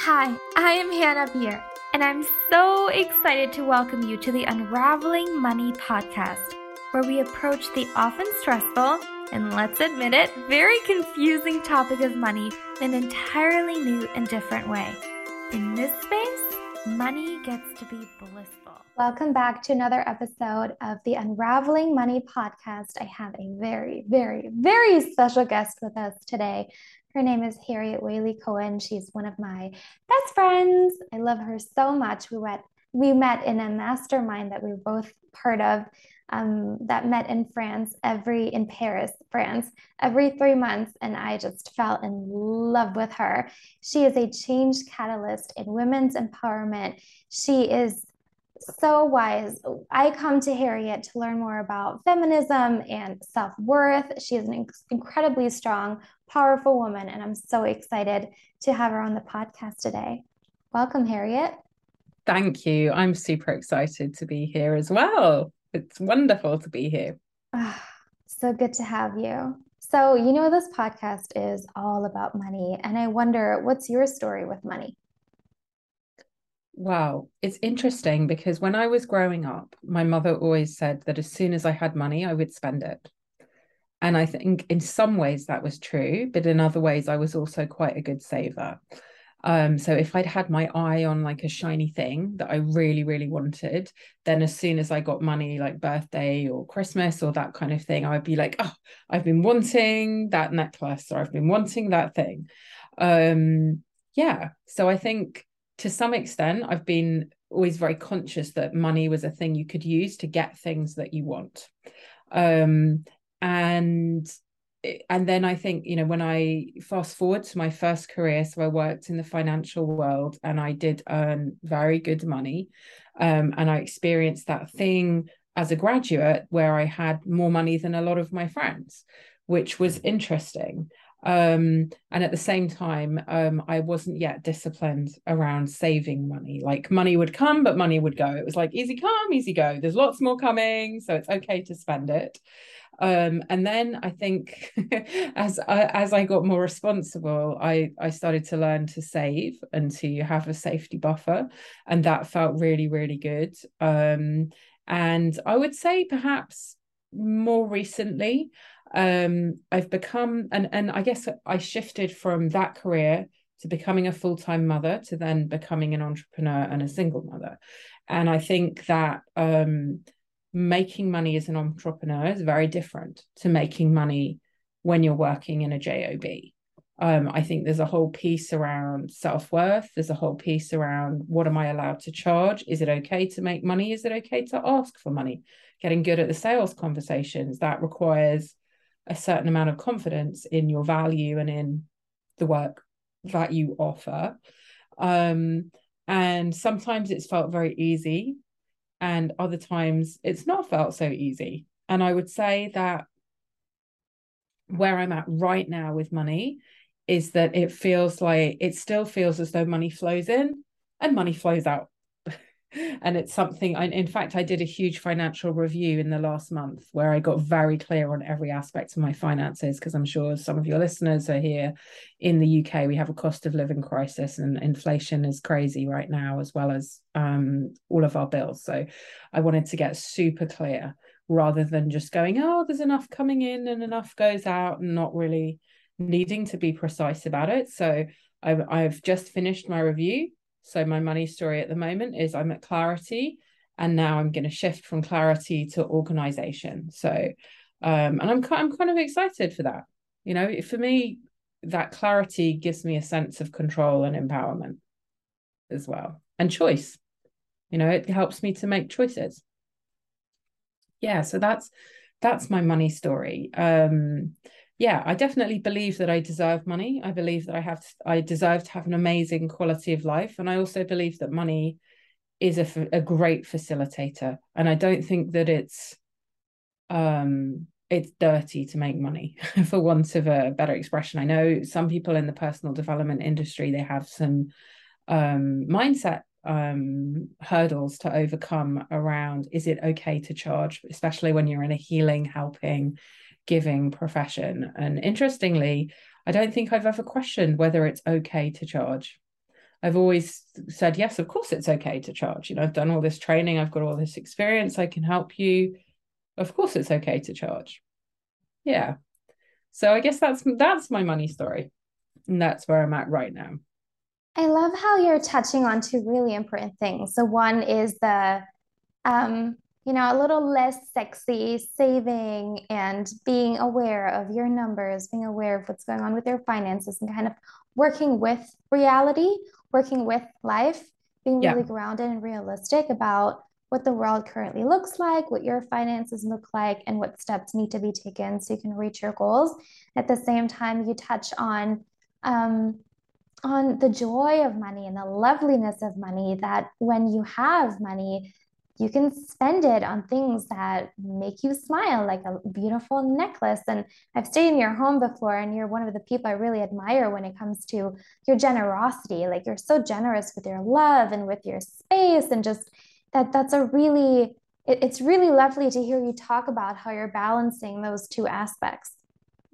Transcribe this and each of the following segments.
Hi, I am Hannah Bier, and I'm so excited to welcome you to the Unraveling Money podcast, where we approach the often stressful and let's admit it, very confusing topic of money in an entirely new and different way. In this space, money gets to be blissful. Welcome back to another episode of the Unraveling Money podcast. I have a very, very, very special guest with us today. Her name is Harriet Waley Cohen. She's one of my best friends. I love her so much. We met we met in a mastermind that we were both part of um, that met in France every in Paris, France, every three months, and I just fell in love with her. She is a change catalyst in women's empowerment. She is so wise. I come to Harriet to learn more about feminism and self worth. She is an incredibly strong, powerful woman, and I'm so excited to have her on the podcast today. Welcome, Harriet. Thank you. I'm super excited to be here as well. It's wonderful to be here. Oh, so good to have you. So, you know, this podcast is all about money. And I wonder, what's your story with money? Wow, it's interesting because when I was growing up, my mother always said that as soon as I had money, I would spend it. And I think in some ways that was true, but in other ways, I was also quite a good saver. Um, so if I'd had my eye on like a shiny thing that I really, really wanted, then as soon as I got money, like birthday or Christmas or that kind of thing, I would be like, oh, I've been wanting that necklace or I've been wanting that thing. Um, yeah. So I think to some extent, I've been always very conscious that money was a thing you could use to get things that you want. Um, and and then I think, you know, when I fast forward to my first career, so I worked in the financial world and I did earn very good money. Um, and I experienced that thing as a graduate where I had more money than a lot of my friends, which was interesting. Um, and at the same time, um, I wasn't yet disciplined around saving money. Like money would come, but money would go. It was like easy come, easy go. There's lots more coming, so it's okay to spend it um, and then I think as I, as I got more responsible, I I started to learn to save and to have a safety buffer, and that felt really really good. Um, and I would say perhaps more recently, um, I've become and and I guess I shifted from that career to becoming a full time mother to then becoming an entrepreneur and a single mother, and I think that um, making money as an entrepreneur is very different to making money when you're working in a job um, i think there's a whole piece around self-worth. There's a whole piece around what am i allowed to charge? Is it okay to make money? Is it okay to ask for money? Getting good at the sales conversations that requires a certain amount of confidence in your value and in the work that you offer um, and sometimes it's felt very easy and other times it's not felt so easy. And I would say that where I'm at right now with money is that it feels like it still feels as though money flows in and money flows out and it's something I, in fact i did a huge financial review in the last month where i got very clear on every aspect of my finances because i'm sure some of your listeners are here in the uk we have a cost of living crisis and inflation is crazy right now as well as um, all of our bills. So i wanted to get super clear rather than just going oh there's enough coming in and enough goes out and not really needing to be precise about it. So I've, I've just finished my review so my money story at the moment is I'm at clarity and now I'm going to shift from clarity to organization. So um and I'm I'm kind of excited for that. You know, for me that clarity gives me a sense of control and empowerment as well and choice. You know, it helps me to make choices. Yeah, so that's that's my money story. Um yeah, I definitely believe that I deserve money. I believe that I have I deserve to have an amazing quality of life, and I also believe that money is a, a great facilitator. And I don't think that it's um it's dirty to make money for want of a better expression. I know some people in the personal development industry they have some um mindset um hurdles to overcome around is it okay to charge especially when you're in a healing helping giving profession. And interestingly, I don't think I've ever questioned whether it's okay to charge. I've always said, yes, of course it's okay to charge. You know, I've done all this training, I've got all this experience, I can help you. Of course it's okay to charge. Yeah. So I guess that's that's my money story. And that's where I'm at right now. I love how you're touching on two really important things. So one is the um, you know, a little less sexy saving and being aware of your numbers, being aware of what's going on with your finances and kind of working with reality, working with life, being really yeah. grounded and realistic about what the world currently looks like, what your finances look like, and what steps need to be taken so you can reach your goals. At the same time, you touch on um, on the joy of money and the loveliness of money. That when you have money, you can spend it on things that make you smile, like a beautiful necklace. And I've stayed in your home before, and you're one of the people I really admire when it comes to your generosity. Like you're so generous with your love and with your space, and just that that's a really it, it's really lovely to hear you talk about how you're balancing those two aspects.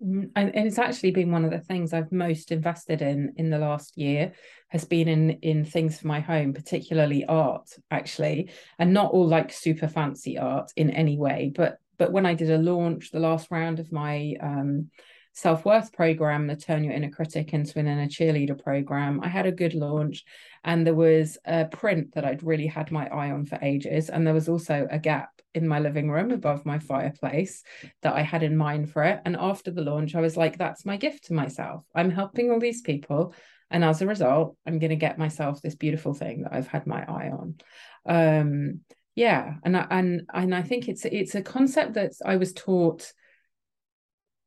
And, and it's actually been one of the things I've most invested in in the last year has been in in things for my home, particularly art, actually, and not all like super fancy art in any way, but but when I did a launch, the last round of my um, self worth program, the Turn Your Inner Critic into an Inner Cheerleader program, I had a good launch, and there was a print that I'd really had my eye on for ages, and there was also a gap in my living room above my fireplace that I had in mind for it. And after the launch, I was like, that's my gift to myself. I'm helping all these people. And as a result, I'm going to get myself this beautiful thing that I've had my eye on. Um, yeah. And I, and, and I think it's, it's a concept that I was taught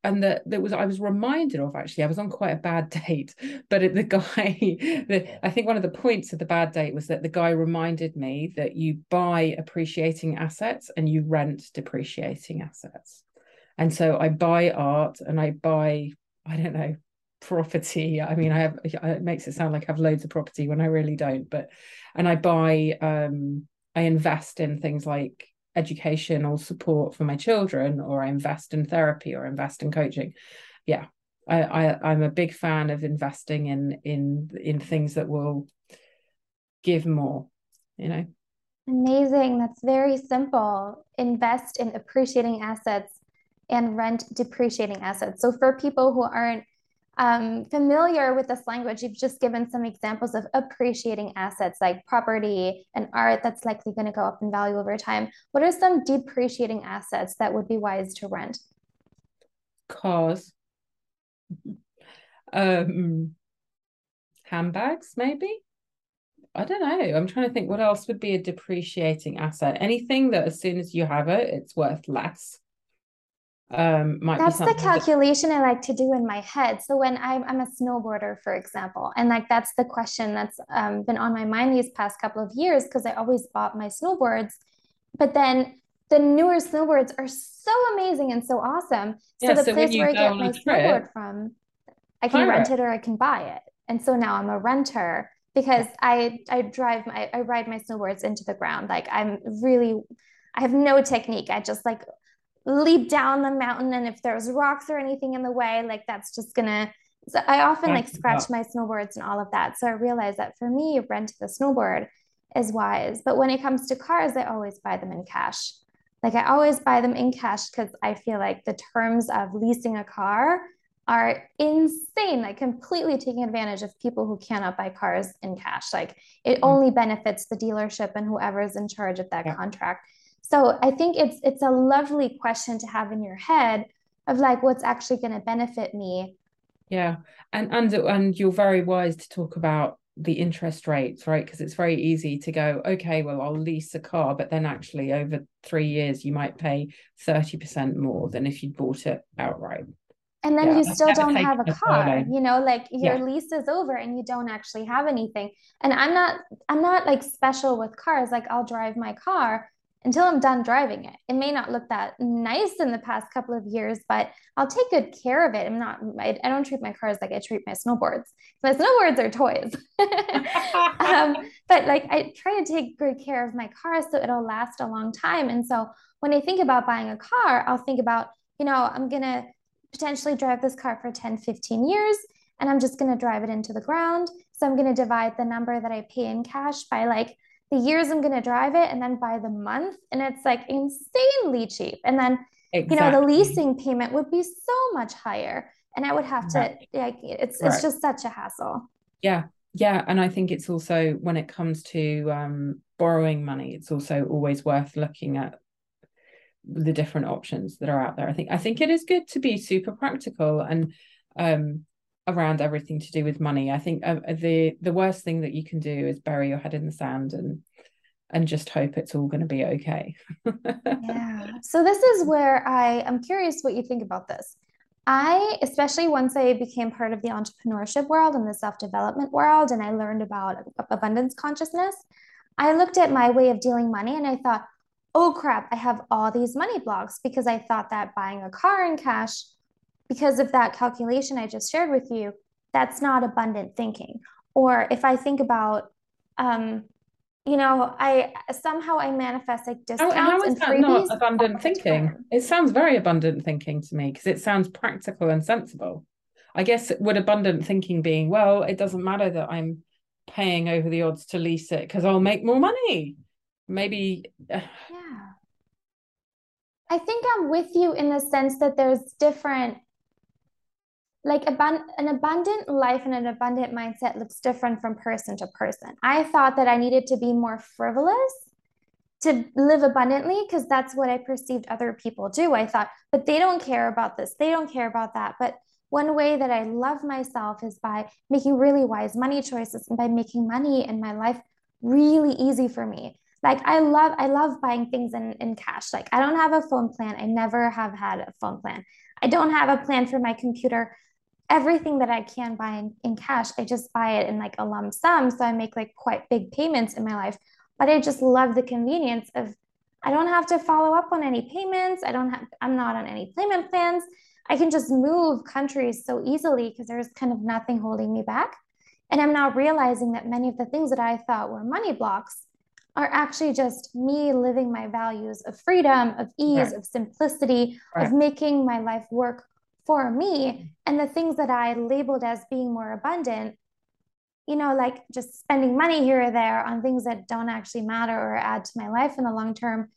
and that that was I was reminded of actually I was on quite a bad date but the guy the, I think one of the points of the bad date was that the guy reminded me that you buy appreciating assets and you rent depreciating assets. And so I buy art and I buy I don't know property. I mean I have it makes it sound like I have loads of property when I really don't but and I buy um I invest in things like educational support for my children or I invest in therapy or invest in coaching. Yeah. I, I I'm a big fan of investing in in in things that will give more, you know. Amazing. That's very simple. Invest in appreciating assets and rent depreciating assets. So for people who aren't um, familiar with this language, you've just given some examples of appreciating assets like property and art that's likely going to go up in value over time. What are some depreciating assets that would be wise to rent? Cars, um, handbags, maybe. I don't know. I'm trying to think what else would be a depreciating asset. Anything that as soon as you have it, it's worth less um might that's the calculation that... i like to do in my head. So when I'm, I'm a snowboarder for example and like that's the question that's um, been on my mind these past couple of years because i always bought my snowboards. But then the newer snowboards are so amazing and so awesome. So yeah, the so place where i get my snowboard from i can rent it or i can buy it. And so now i'm a renter because i i drive my i ride my snowboards into the ground. Like i'm really i have no technique. I just like leap down the mountain and if there's rocks or anything in the way like that's just gonna so i often like scratch my snowboards and all of that. So i realize that for me rent the snowboard is wise. But when it comes to cars i always buy them in cash. Like i always buy them in cash because i feel like the terms of leasing a car are insane like completely taking advantage of people who cannot buy cars in cash. Like it mm-hmm. only benefits the dealership and whoever's in charge of that yeah. contract so I think it's it's a lovely question to have in your head of like what's actually going to benefit me. Yeah. And and and you're very wise to talk about the interest rates, right? Because it's very easy to go, okay, well, I'll lease a car, but then actually over three years you might pay 30% more than if you bought it outright. And then yeah, you still don't have a car, you know, like your yeah. lease is over and you don't actually have anything. And I'm not, I'm not like special with cars. Like I'll drive my car until I'm done driving it. It may not look that nice in the past couple of years, but I'll take good care of it. I'm not, I, I don't treat my cars like I treat my snowboards. My snowboards are toys. um, but like I try to take good care of my car so it'll last a long time. And so when I think about buying a car, I'll think about, you know, I'm going to potentially drive this car for 10, 15 years and I'm just going to drive it into the ground. So I'm going to divide the number that I pay in cash by like the years I'm going to drive it and then by the month. And it's like insanely cheap. And then, exactly. you know, the leasing payment would be so much higher. And I would have to, right. like, it's, right. it's just such a hassle. Yeah. Yeah. And I think it's also when it comes to um, borrowing money, it's also always worth looking at the different options that are out there. I think I think it is good to be super practical and um around everything to do with money. I think uh, the the worst thing that you can do is bury your head in the sand and and just hope it's all going to be okay. yeah. So this is where I am curious what you think about this. I, especially once I became part of the entrepreneurship world and the self development world, and I learned about abundance consciousness, I looked at my way of dealing money and I thought, oh crap, I have all these money blocks because I thought that buying a car in cash because of that calculation I just shared with you, that's not abundant thinking. Or if I think about, um, you know, I somehow I manifest like discounts. How, how is that not abundant thinking? It sounds very abundant thinking to me because it sounds practical and sensible. I guess would abundant thinking being well, it doesn't matter that I'm paying over the odds to lease it because I'll make more money. Maybe. Uh... Yeah. I think I'm with you in the sense that there's different like abund- an abundant life and an abundant mindset looks different from person to person. I thought that I needed to be more frivolous to live abundantly because that's what I perceived other people do. I thought, but they don't care about this, they don't care about that. But one way that I love myself is by making really wise money choices and by making money in my life really easy for me. Like I love, I love buying things in, in cash. Like I don't have a phone plan. I never have had a phone plan. I don't have a plan for my computer everything that I can buy in, in cash, I just buy it in like a lump sum. So I make like quite big payments in my life. But I just love the convenience of I don't have to follow up on any payments. I don't have, I'm not on any payment plans. I can just move countries so easily because there's kind of nothing holding me back. And I'm now realizing that many of the things that I thought were money blocks are actually just me living my values of freedom, of ease, right. of simplicity, right. of making my life work for me and the things that I labeled as being more abundant, you know, like just spending money here or there on things that don't actually matter or add to my life in the long term.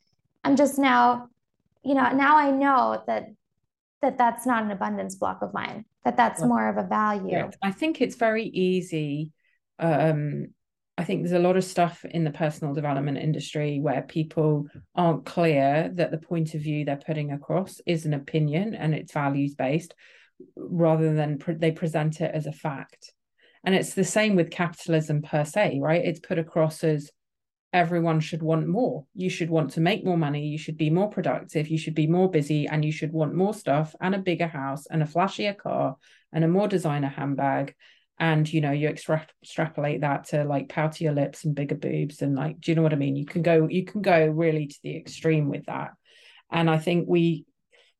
I'm just now, you know, now I know that that that's not an abundance block of mine, that that's more of a value. Yeah. I think it's very easy um I think there's a lot of stuff in the personal development industry where people aren't clear that the point of view they're putting across is an opinion and it's values based rather than pre- they present it as a fact. And it's the same with capitalism per se, right? It's put across as everyone should want more. You should want to make more money. You should be more productive. You should be more busy and you should want more stuff and a bigger house and a flashier car and a more designer handbag and you know you extra- extrapolate that to like poutier lips and bigger boobs and like do you know what i mean? You can go you can go really to the extreme with that. And i think we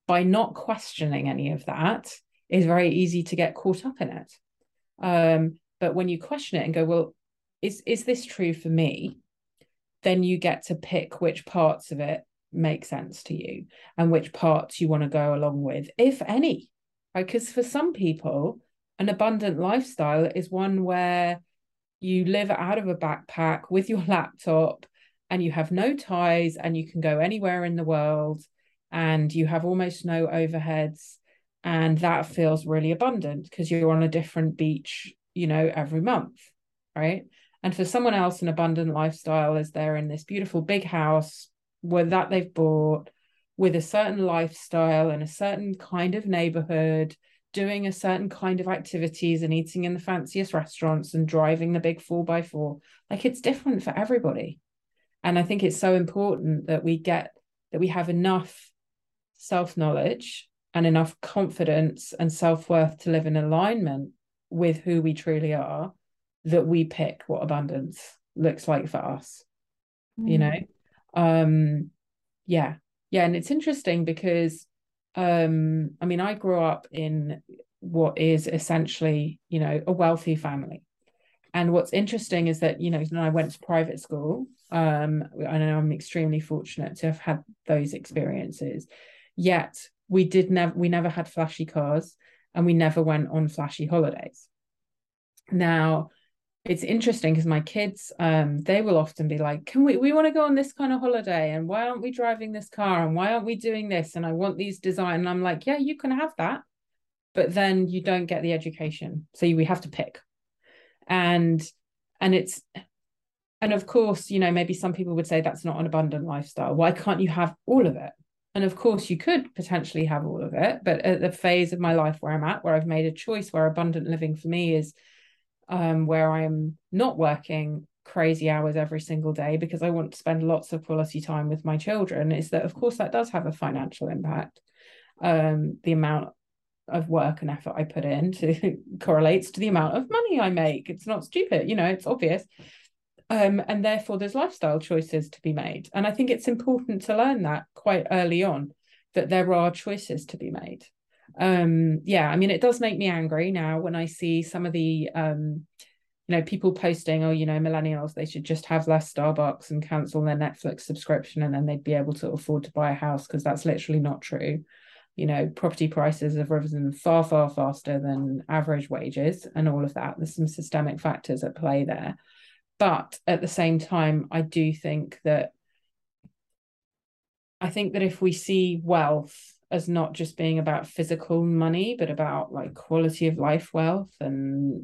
by not questioning any of that is very easy to get caught up in it. Um but when you question it and go well is is this true for me? then you get to pick which parts of it make sense to you and which parts you want to go along with if any. Because for some people an abundant lifestyle is one where you live out of a backpack with your laptop and you have no ties and you can go anywhere in the world and you have almost no overheads and that feels really abundant because you're on a different beach you know every month right? And for someone else an abundant lifestyle is they're in this beautiful big house with that they've bought with a certain lifestyle and a certain kind of neighborhood doing a certain kind of activities and eating in the fanciest restaurants and driving the big four by four. Like it's different for everybody. And I think it's so important that we get that we have enough self knowledge and enough confidence and self worth to live in alignment with who we truly are that we pick what abundance looks like for us. Mm. You know? Um, yeah. Yeah. And it's interesting because um i mean i grew up in what is essentially you know a wealthy family. And what's interesting is that you know when i went to private school um i know i'm extremely fortunate to have had those experiences yet we did never we never had flashy cars and we never went on flashy holidays. Now it's interesting because my kids um they will often be like can we we want to go on this kind of holiday and why aren't we driving this car and why aren't we doing this and i want these design and i'm like yeah you can have that but then you don't get the education so we have to pick. And and it's and of course you know maybe some people would say that's not an abundant lifestyle. Why can't you have all of it? And of course you could potentially have all of it but at the phase of my life where i'm at where i've made a choice where abundant living for me is um, where I am not working crazy hours every single day because I want to spend lots of quality time with my children is that of course that does have a financial impact. Um, the amount of work and effort I put in to correlates to the amount of money I make. It's not stupid, you know, it's obvious. Um, and therefore there's lifestyle choices to be made. And I think it's important to learn that quite early on that there are choices to be made um yeah i mean it does make me angry now when i see some of the um you know people posting oh you know millennials they should just have less starbucks and cancel their netflix subscription and then they'd be able to afford to buy a house because that's literally not true. You know property prices have risen far far faster than average wages and all of that. There's some systemic factors at play there. But at the same time i do think that i think that if we see wealth as not just being about physical money, but about like quality of life wealth and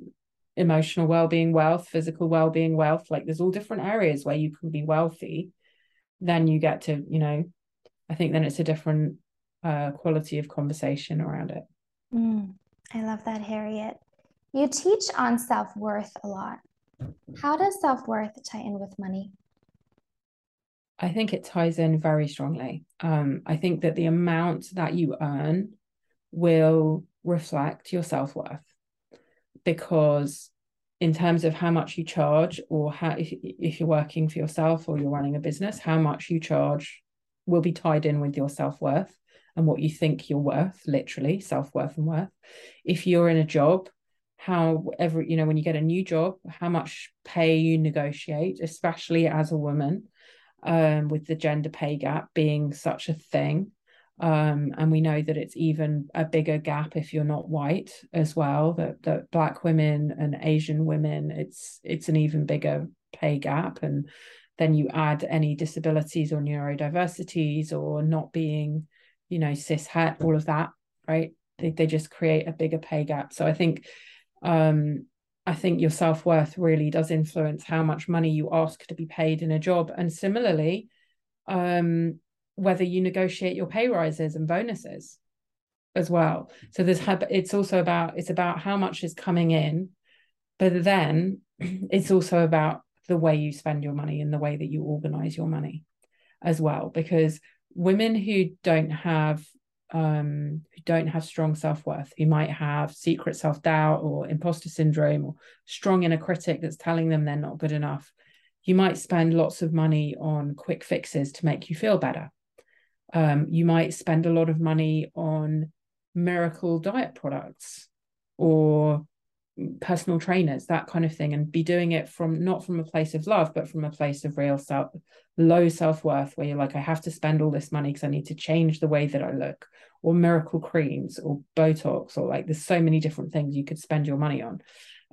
emotional well-being wealth, physical well-being wealth. Like there's all different areas where you can be wealthy. Then you get to, you know, I think then it's a different uh, quality of conversation around it. Mm, I love that, Harriet. You teach on self worth a lot. How does self worth tie in with money? I think it ties in very strongly. Um, I think that the amount that you earn will reflect your self worth because in terms of how much you charge or how if, if you're working for yourself or you're running a business how much you charge will be tied in with your self-worth and what you think you're worth literally self-worth and worth if you're in a job how every you know when you get a new job how much pay you negotiate especially as a woman um, with the gender pay gap being such a thing. Um, and we know that it's even a bigger gap if you're not white as well. That that black women and Asian women, it's it's an even bigger pay gap. And then you add any disabilities or neurodiversities or not being, you know, cis het, all of that, right? They they just create a bigger pay gap. So I think um I think your self worth really does influence how much money you ask to be paid in a job. And similarly, um, whether you negotiate your pay rises and bonuses as well. So there's it's also about it's about how much is coming in, but then it's also about the way you spend your money and the way that you organize your money as well. Because women who don't have um, who don't have strong self-worth, who might have secret self-doubt or imposter syndrome or strong inner critic that's telling them they're not good enough, you might spend lots of money on quick fixes to make you feel better. Um, you might spend a lot of money on miracle diet products or personal trainers that kind of thing and be doing it from not from a place of love but from a place of real self low self-worth where you're like i have to spend all this money because i need to change the way that i look or miracle creams or botox or like there's so many different things you could spend your money on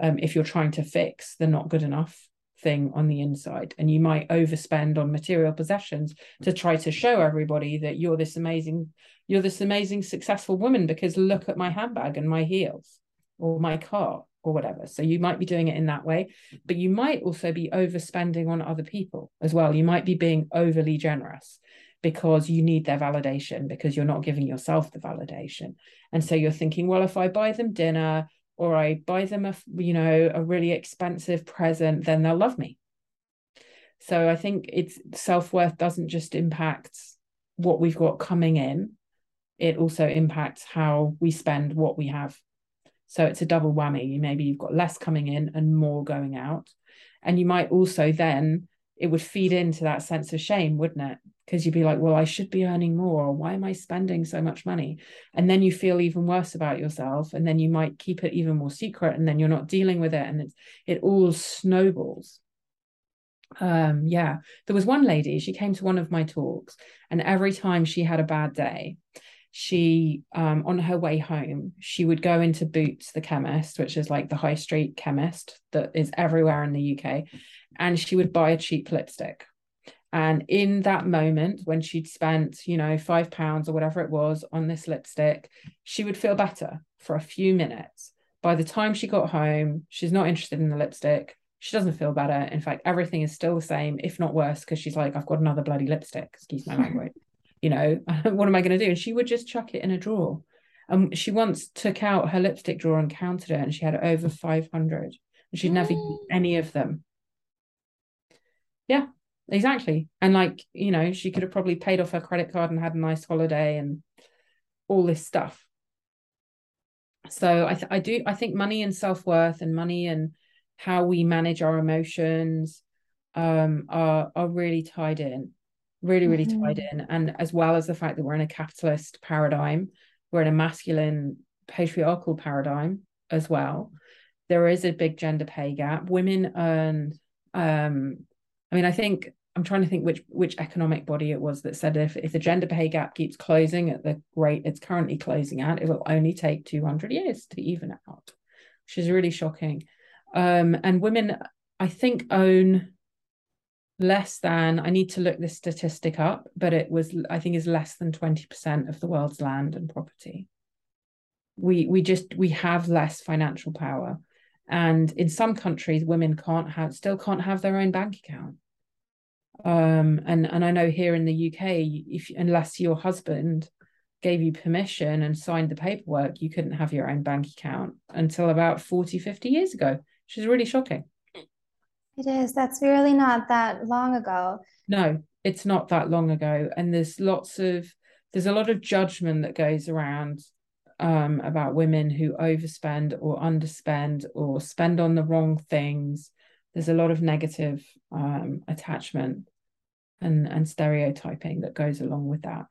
um, if you're trying to fix the not good enough thing on the inside. And you might overspend on material possessions to try to show everybody that you're this amazing you're this amazing successful woman because look at my handbag and my heels or my car or whatever. So you might be doing it in that way, but you might also be overspending on other people as well. You might be being overly generous because you need their validation because you're not giving yourself the validation. And so you're thinking, well, if I buy them dinner or I buy them a you know a really expensive present, then they'll love me. So I think it's self-worth doesn't just impact what we've got coming in, it also impacts how we spend what we have so it's a double whammy. Maybe you've got less coming in and more going out. And you might also then, it would feed into that sense of shame, wouldn't it? Because you'd be like, well, I should be earning more. Why am I spending so much money? And then you feel even worse about yourself. And then you might keep it even more secret. And then you're not dealing with it. And it's, it all snowballs um yeah there was one lady she came to one of my talks and every time she had a bad day she um, on her way home she would go into boots the chemist which is like the high street chemist that is everywhere in the uk and she would buy a cheap lipstick. And in that moment when she'd spent you know five pounds or whatever it was on this lipstick she would feel better for a few minutes. By the time she got home she's not interested in the lipstick. She doesn't feel better. In fact everything is still the same if not worse because she's like i've got another bloody lipstick. Excuse my language you know, what am I going to do? And she would just chuck it in a drawer. And she once took out her lipstick drawer and counted it, and she had over 500. And she'd mm. never used any of them. Yeah, exactly. And like, you know, she could have probably paid off her credit card and had a nice holiday and all this stuff. So I, th- I do, I think money and self worth and money and how we manage our emotions um, are are really tied in really really mm-hmm. tied in. And as well as the fact that we're in a capitalist paradigm we're in a masculine patriarchal paradigm as well. There is a big gender pay gap. Women earn um i mean i think i'm trying to think which which economic body it was that said if if the gender pay gap keeps closing at the rate it's currently closing at it will only take 200 years to even out which is really shocking. Um and women i think own less than i need to look this statistic up but it was i think is less than 20% of the world's land and property. We we just we have less financial power. And in some countries women can't have still can't have their own bank account. Um and and i know here in the uk if unless your husband gave you permission and signed the paperwork you couldn't have your own bank account until about 40 50 years ago which is really shocking it is. That's really not that long ago. No, it's not that long ago. And there's lots of there's a lot of judgment that goes around um, about women who overspend or underspend or spend on the wrong things. There's a lot of negative um, attachment and and stereotyping that goes along with that.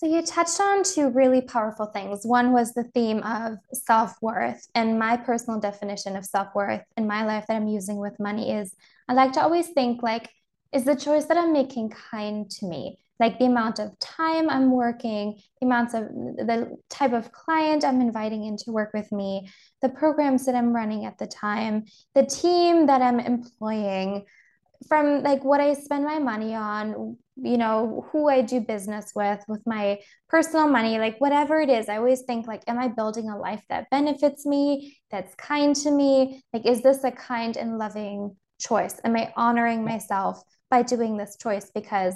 So you touched on two really powerful things. One was the theme of self-worth. And my personal definition of self-worth in my life that I'm using with money is I like to always think like, is the choice that I'm making kind to me? Like the amount of time I'm working, the amounts of the type of client I'm inviting in to work with me, the programs that I'm running at the time, the team that I'm employing, from like what I spend my money on, you know, who I do business with, with my personal money, like whatever it is, I always think like, am I building a life that benefits me, that's kind to me? Like, is this a kind and loving choice? Am I honoring myself by doing this choice? Because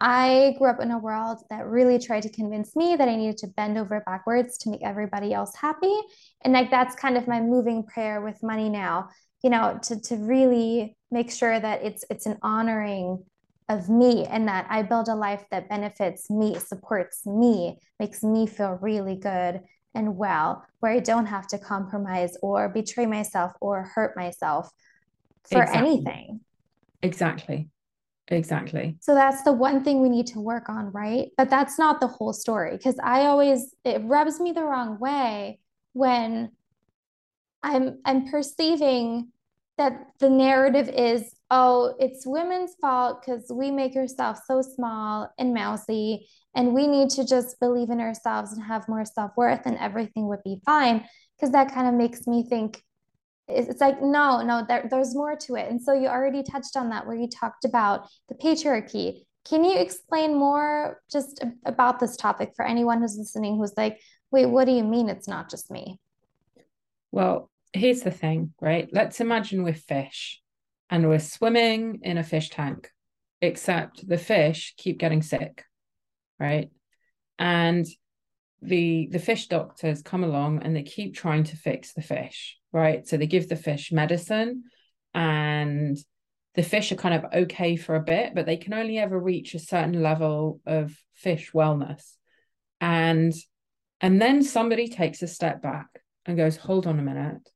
I grew up in a world that really tried to convince me that I needed to bend over backwards to make everybody else happy. And like that's kind of my moving prayer with money now you know to to really make sure that it's it's an honoring of me and that I build a life that benefits me, supports me, makes me feel really good and well, where I don't have to compromise or betray myself or hurt myself for exactly. anything. Exactly. Exactly. So that's the one thing we need to work on, right? But that's not the whole story because I always it rubs me the wrong way when I'm I'm perceiving that the narrative is oh it's women's fault because we make ourselves so small and mousy and we need to just believe in ourselves and have more self-worth and everything would be fine. Because that kind of makes me think it's like no no there, there's more to it. And so you already touched on that where you talked about the patriarchy. Can you explain more just about this topic for anyone who's listening who's like wait what do you mean it's not just me? Well here's the thing, right? Let's imagine we're fish and we're swimming in a fish tank, except the fish keep getting sick, right? And the the fish doctors come along and they keep trying to fix the fish, right? So they give the fish medicine and the fish are kind of okay for a bit, but they can only ever reach a certain level of fish wellness. And and then somebody takes a step back and goes, hold on a minute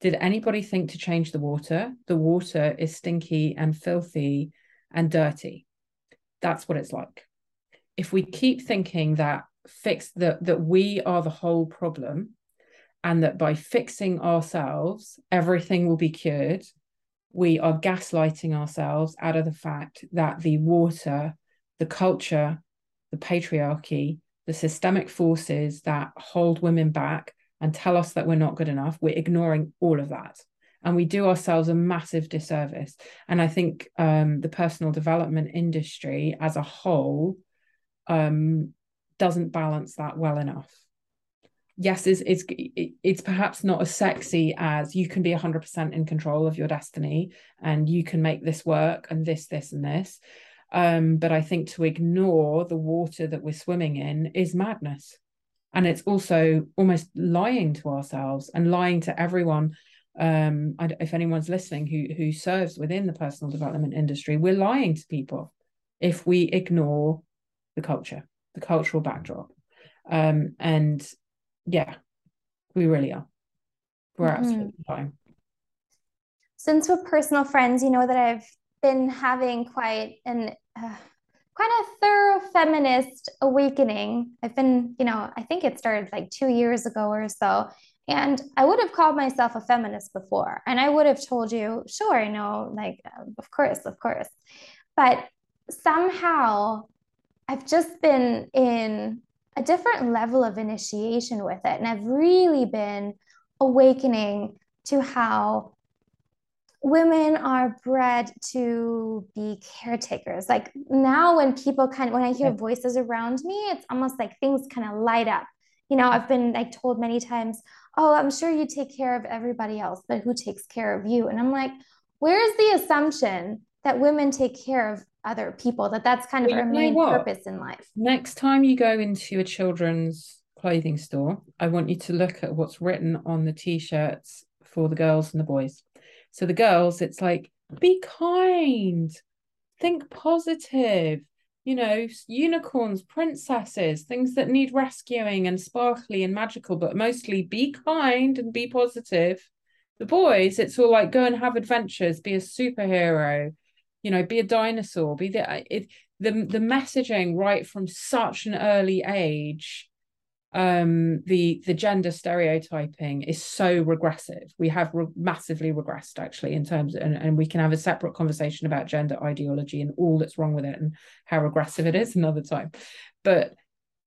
did anybody think to change the water? The water is stinky and filthy and dirty. That's what it's like. If we keep thinking that fix that that we are the whole problem and that by fixing ourselves everything will be cured, we are gaslighting ourselves out of the fact that the water, the culture, the patriarchy, the systemic forces that hold women back and tell us that we're not good enough, we're ignoring all of that. And we do ourselves a massive disservice. And I think um, the personal development industry as a whole um, doesn't balance that well enough. Yes, it's, it's it's perhaps not as sexy as you can be 100% in control of your destiny and you can make this work and this, this, and this. Um, but I think to ignore the water that we're swimming in is madness. And it's also almost lying to ourselves and lying to everyone. Um, if anyone's listening who who serves within the personal development industry, we're lying to people if we ignore the culture, the cultural backdrop. Um, and yeah, we really are. We're mm-hmm. absolutely lying. Since we're personal friends, you know that I've been having quite an uh, quite a thorough feminist awakening. I've been, you know, I think it started like two years ago or so. And I would have called myself a feminist before. And I would have told you, sure, I know, like, um, of course, of course. But somehow I've just been in a different level of initiation with it. And I've really been awakening to how women are bred to be caretakers. Like now, when people kind of, when I hear voices around me, it's almost like things kind of light up. You know, I've been like told many times, oh, I'm sure you take care of everybody else, but who takes care of you? And I'm like, where's the assumption that women take care of other people, that that's kind of well, our main purpose in life? Next time you go into a children's clothing store, I want you to look at what's written on the t shirts for the girls and the boys so the girls, it's like, be kind, think positive, you know, unicorns, princesses, things that need rescuing and sparkly and magical, but mostly be kind and be positive. The boys, it's all like go and have adventures, be a superhero, you know, be a dinosaur, be the it, the the messaging right from such an early age um the the gender stereotyping is so regressive we have re- massively regressed actually in terms of, and, and we can have a separate conversation about gender ideology and all that's wrong with it and how regressive it is another time but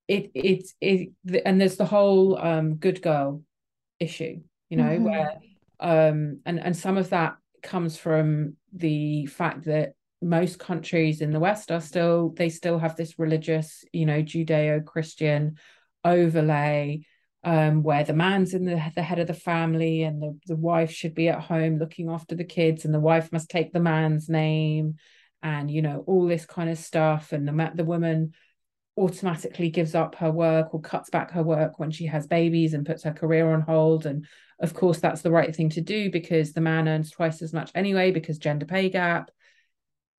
it it's it, it and there's the whole um good girl issue you know mm-hmm. where um and and some of that comes from the fact that most countries in the west are still they still have this religious you know judeo-christian overlay um, where the man's in the, the head of the family and the, the wife should be at home looking after the kids and the wife must take the man's name and you know all this kind of stuff. And the, the woman automatically gives up her work or cuts back her work when she has babies and puts her career on hold. And of course that's the right thing to do because the man earns twice as much anyway because gender pay gap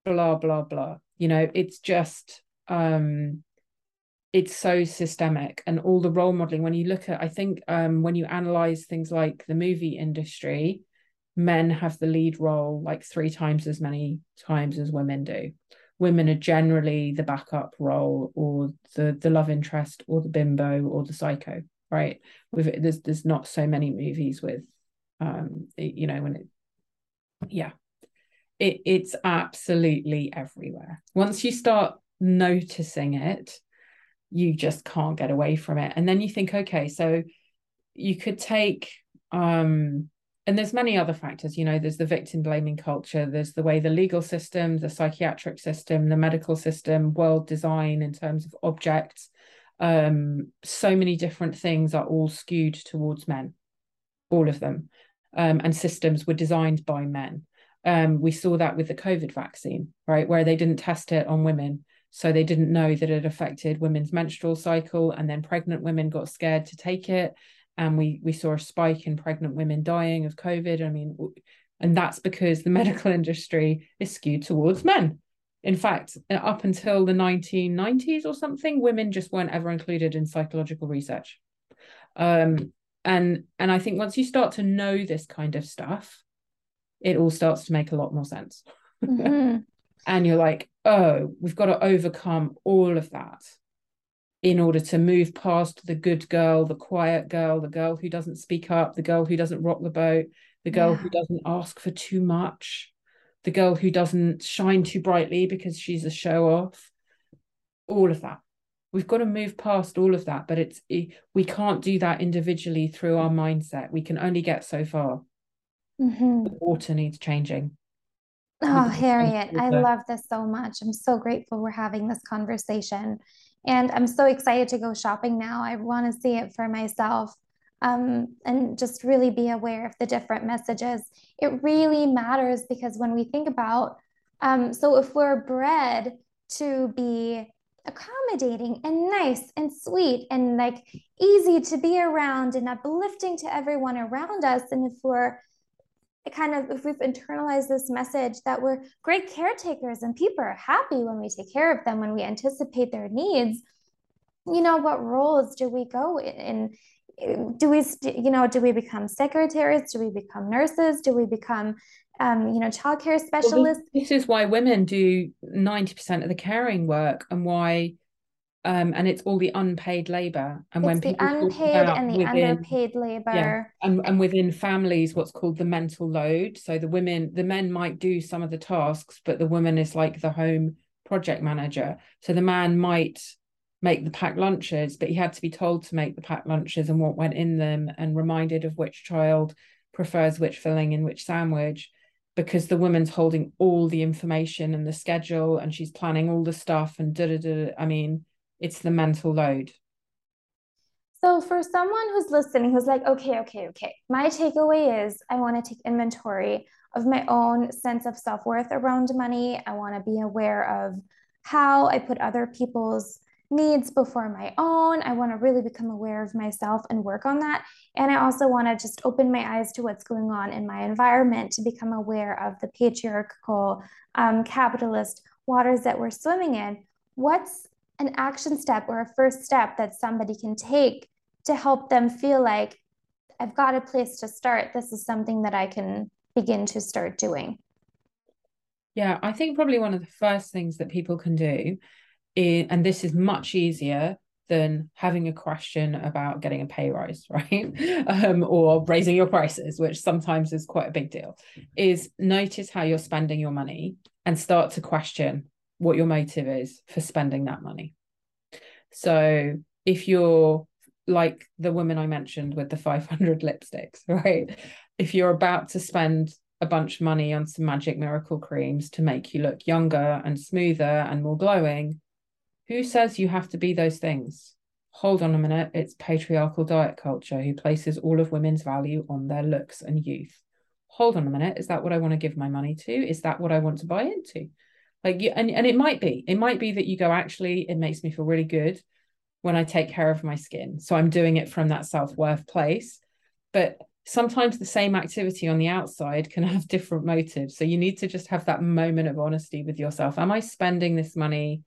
blah blah blah. You know it's just um it's so systemic and all the role modeling when you look at i think um, when you analyze things like the movie industry men have the lead role like three times as many times as women do. Women are generally the backup role or the the love interest or the bimbo or the psycho right? With it there's there's not so many movies with um you know when it yeah. It it's absolutely everywhere. Once you start noticing it you just can't get away from it. And then you think okay so you could take um and there's many other factors you know there's the victim blaming culture there's the way the legal system the psychiatric system the medical system world design in terms of objects um so many different things are all skewed towards men all of them. Um, and systems were designed by men. Um, we saw that with the covid vaccine right where they didn't test it on women so they didn't know that it affected women's menstrual cycle and then pregnant women got scared to take it. And we we saw a spike in pregnant women dying of covid. I mean and that's because the medical industry is skewed towards men. In fact up until the 1990s or something women just weren't ever included in psychological research. Um, and and i think once you start to know this kind of stuff it all starts to make a lot more sense. Mm-hmm. and you're like oh, we've got to overcome all of that in order to move past the good girl, the quiet girl, the girl who doesn't speak up, the girl who doesn't rock the boat, the girl yeah. who doesn't ask for too much, the girl who doesn't shine too brightly because she's a show off, all of that. we've got to move past all of that but it's we can't do that individually through our mindset we can only get so far mm-hmm. the water needs changing oh harriet i love this so much. I'm so grateful we're having this conversation. And i'm so excited to go shopping now. I want to see it for myself um, and just really be aware of the different messages. It really matters because when we think about um, so if we're bred to be accommodating and nice and sweet and like easy to be around and uplifting to everyone around us. And if we're kind of, if we've internalized this message that we're great caretakers and people are happy when we take care of them, when we anticipate their needs, you know, what roles do we go in? do we, you know, do we become secretaries? Do we become nurses? Do we become um, you know, childcare specialists. Well, this, is why women do 90% of the caring work and why um, and it's all the unpaid labor. And it's when the unpaid and the within, underpaid labor. Yeah, and, and within families, what's called the mental load. So the women, the men might do some of the tasks, but the woman is like the home project manager. So the man might make the packed lunches, but he had to be told to make the packed lunches and what went in them and reminded of which child prefers which filling in which sandwich because the woman's holding all the information and the schedule and she's planning all the stuff and da da da. I mean, it's the mental load. So, for someone who's listening, who's like, okay, okay, okay, my takeaway is I want to take inventory of my own sense of self worth around money. I want to be aware of how I put other people's needs before my own. I want to really become aware of myself and work on that. And I also want to just open my eyes to what's going on in my environment to become aware of the patriarchal, um, capitalist waters that we're swimming in. What's an action step or a first step that somebody can take to help them feel like I've got a place to start? This is something that I can begin to start doing. Yeah, I think probably one of the first things that people can do in, and this is much easier than having a question about getting a pay rise, right? um, or raising your prices, which sometimes is quite a big deal, is notice how you're spending your money and start to question what your motive is for spending that money. So if you're like the woman I mentioned with the 500 lipsticks, right? If you're about to spend a bunch of money on some magic miracle creams to make you look younger and smoother and more glowing, who says you have to be those things? Hold on a minute. It's patriarchal diet culture who places all of women's value on their looks and youth. Hold on a minute. Is that what I want to give my money to? Is that what I want to buy into? Like you, and, and it might be. It might be that you go, actually, it makes me feel really good when I take care of my skin. So I'm doing it from that self-worth place. But sometimes the same activity on the outside can have different motives. So you need to just have that moment of honesty with yourself. Am I spending this money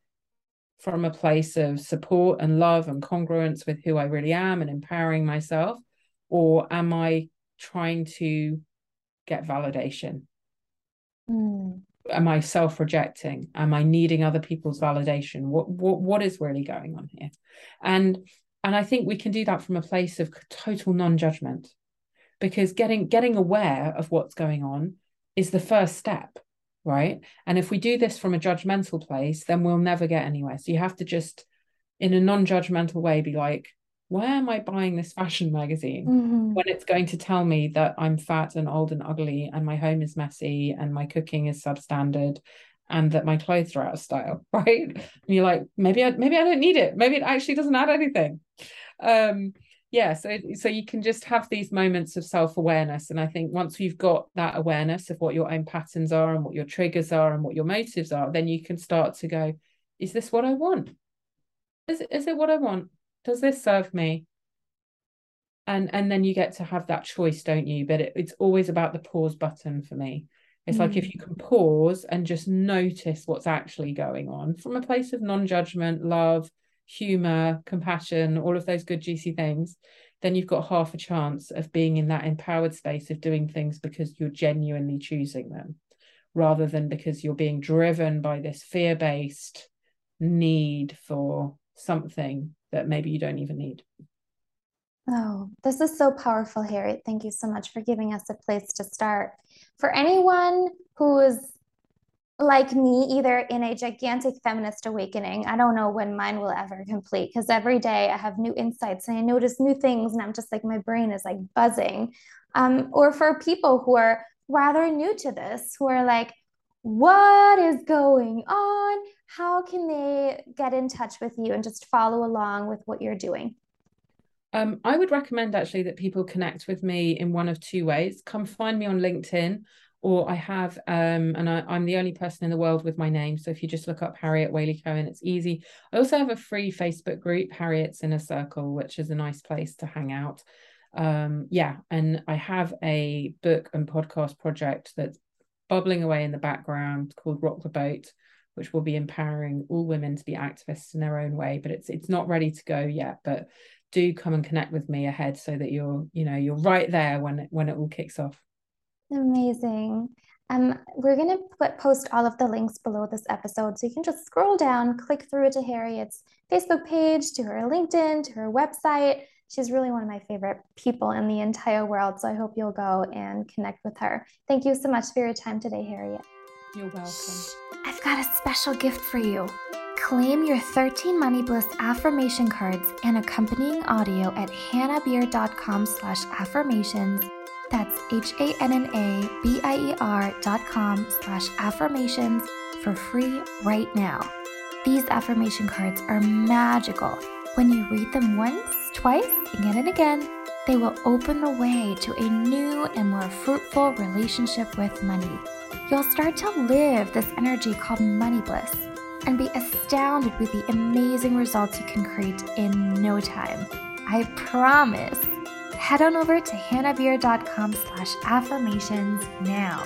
from a place of support and love and congruence with who I really am and empowering myself? Or am I trying to get validation? Mm. Am I self-rejecting? Am I needing other people's validation? What what what is really going on here? And and I think we can do that from a place of total non-judgment because getting getting aware of what's going on is the first step right? And if we do this from a judgmental place, then we'll never get anywhere. So you have to just, in a non judgmental way, be like, why am I buying this fashion magazine mm-hmm. when it's going to tell me that I'm fat and old and ugly and my home is messy and my cooking is substandard and that my clothes are out of style, right? And you're like, maybe I maybe I don't need it. Maybe it actually doesn't add anything. Um, yeah so so you can just have these moments of self-awareness and i think once you've got that awareness of what your own patterns are and what your triggers are and what your motives are then you can start to go is this what i want is, is it what i want does this serve me and and then you get to have that choice don't you but it, it's always about the pause button for me it's mm. like if mm. you can pause and just notice what's actually going on from a place of non-judgment love humor, compassion, all of those good, juicy things, then you've got half a chance of being in that empowered space of doing things because you're genuinely choosing them rather than because you're being driven by this fear based need for something that maybe you don't even need. Oh, this is so powerful, Harriet. Thank you so much for giving us a place to start. For anyone who is like me, either in a gigantic feminist awakening. I don't know when mine will ever complete because every day I have new insights and I notice new things, and I'm just like, my brain is like buzzing. Um, or for people who are rather new to this, who are like, what is going on? How can they get in touch with you and just follow along with what you're doing? Um, I would recommend actually that people connect with me in one of two ways. Come find me on LinkedIn or I have, um, and I, am the only person in the world with my name. So if you just look up Harriet Waley Cohen, it's easy. I also have a free Facebook group, Harriet's Inner Circle, which is a nice place to hang out. Um, yeah, and I have a book and podcast project that's bubbling away in the background called Rock the Boat, which will be empowering all women to be activists in their own way. But it's it's not ready to go yet. But do come and connect with me ahead so that you're you know you're right there when it, when it all kicks off. Amazing. Um, we're going to put post all of the links below this episode. So you can just scroll down, click through to Harriet's Facebook page, to her LinkedIn, to her website. She's really one of my favorite people in the entire world. So I hope you'll go and connect with her. Thank you so much for your time today, Harriet. You're welcome. I've got a special gift for you. Claim your 13 Money Bliss affirmation cards and accompanying audio at hannahbier.com slash affirmations. that's H-A-N-N-A-B-I-E-R dot com slash affirmations for free right now. These affirmation cards are magical. When you read them once, twice, again and again, they will open the way to a new and more fruitful relationship with money. You'll start to live this energy called money bliss and be astounded with the amazing results you can create in no time. I promise head on over to hannahbier.com slash affirmations now.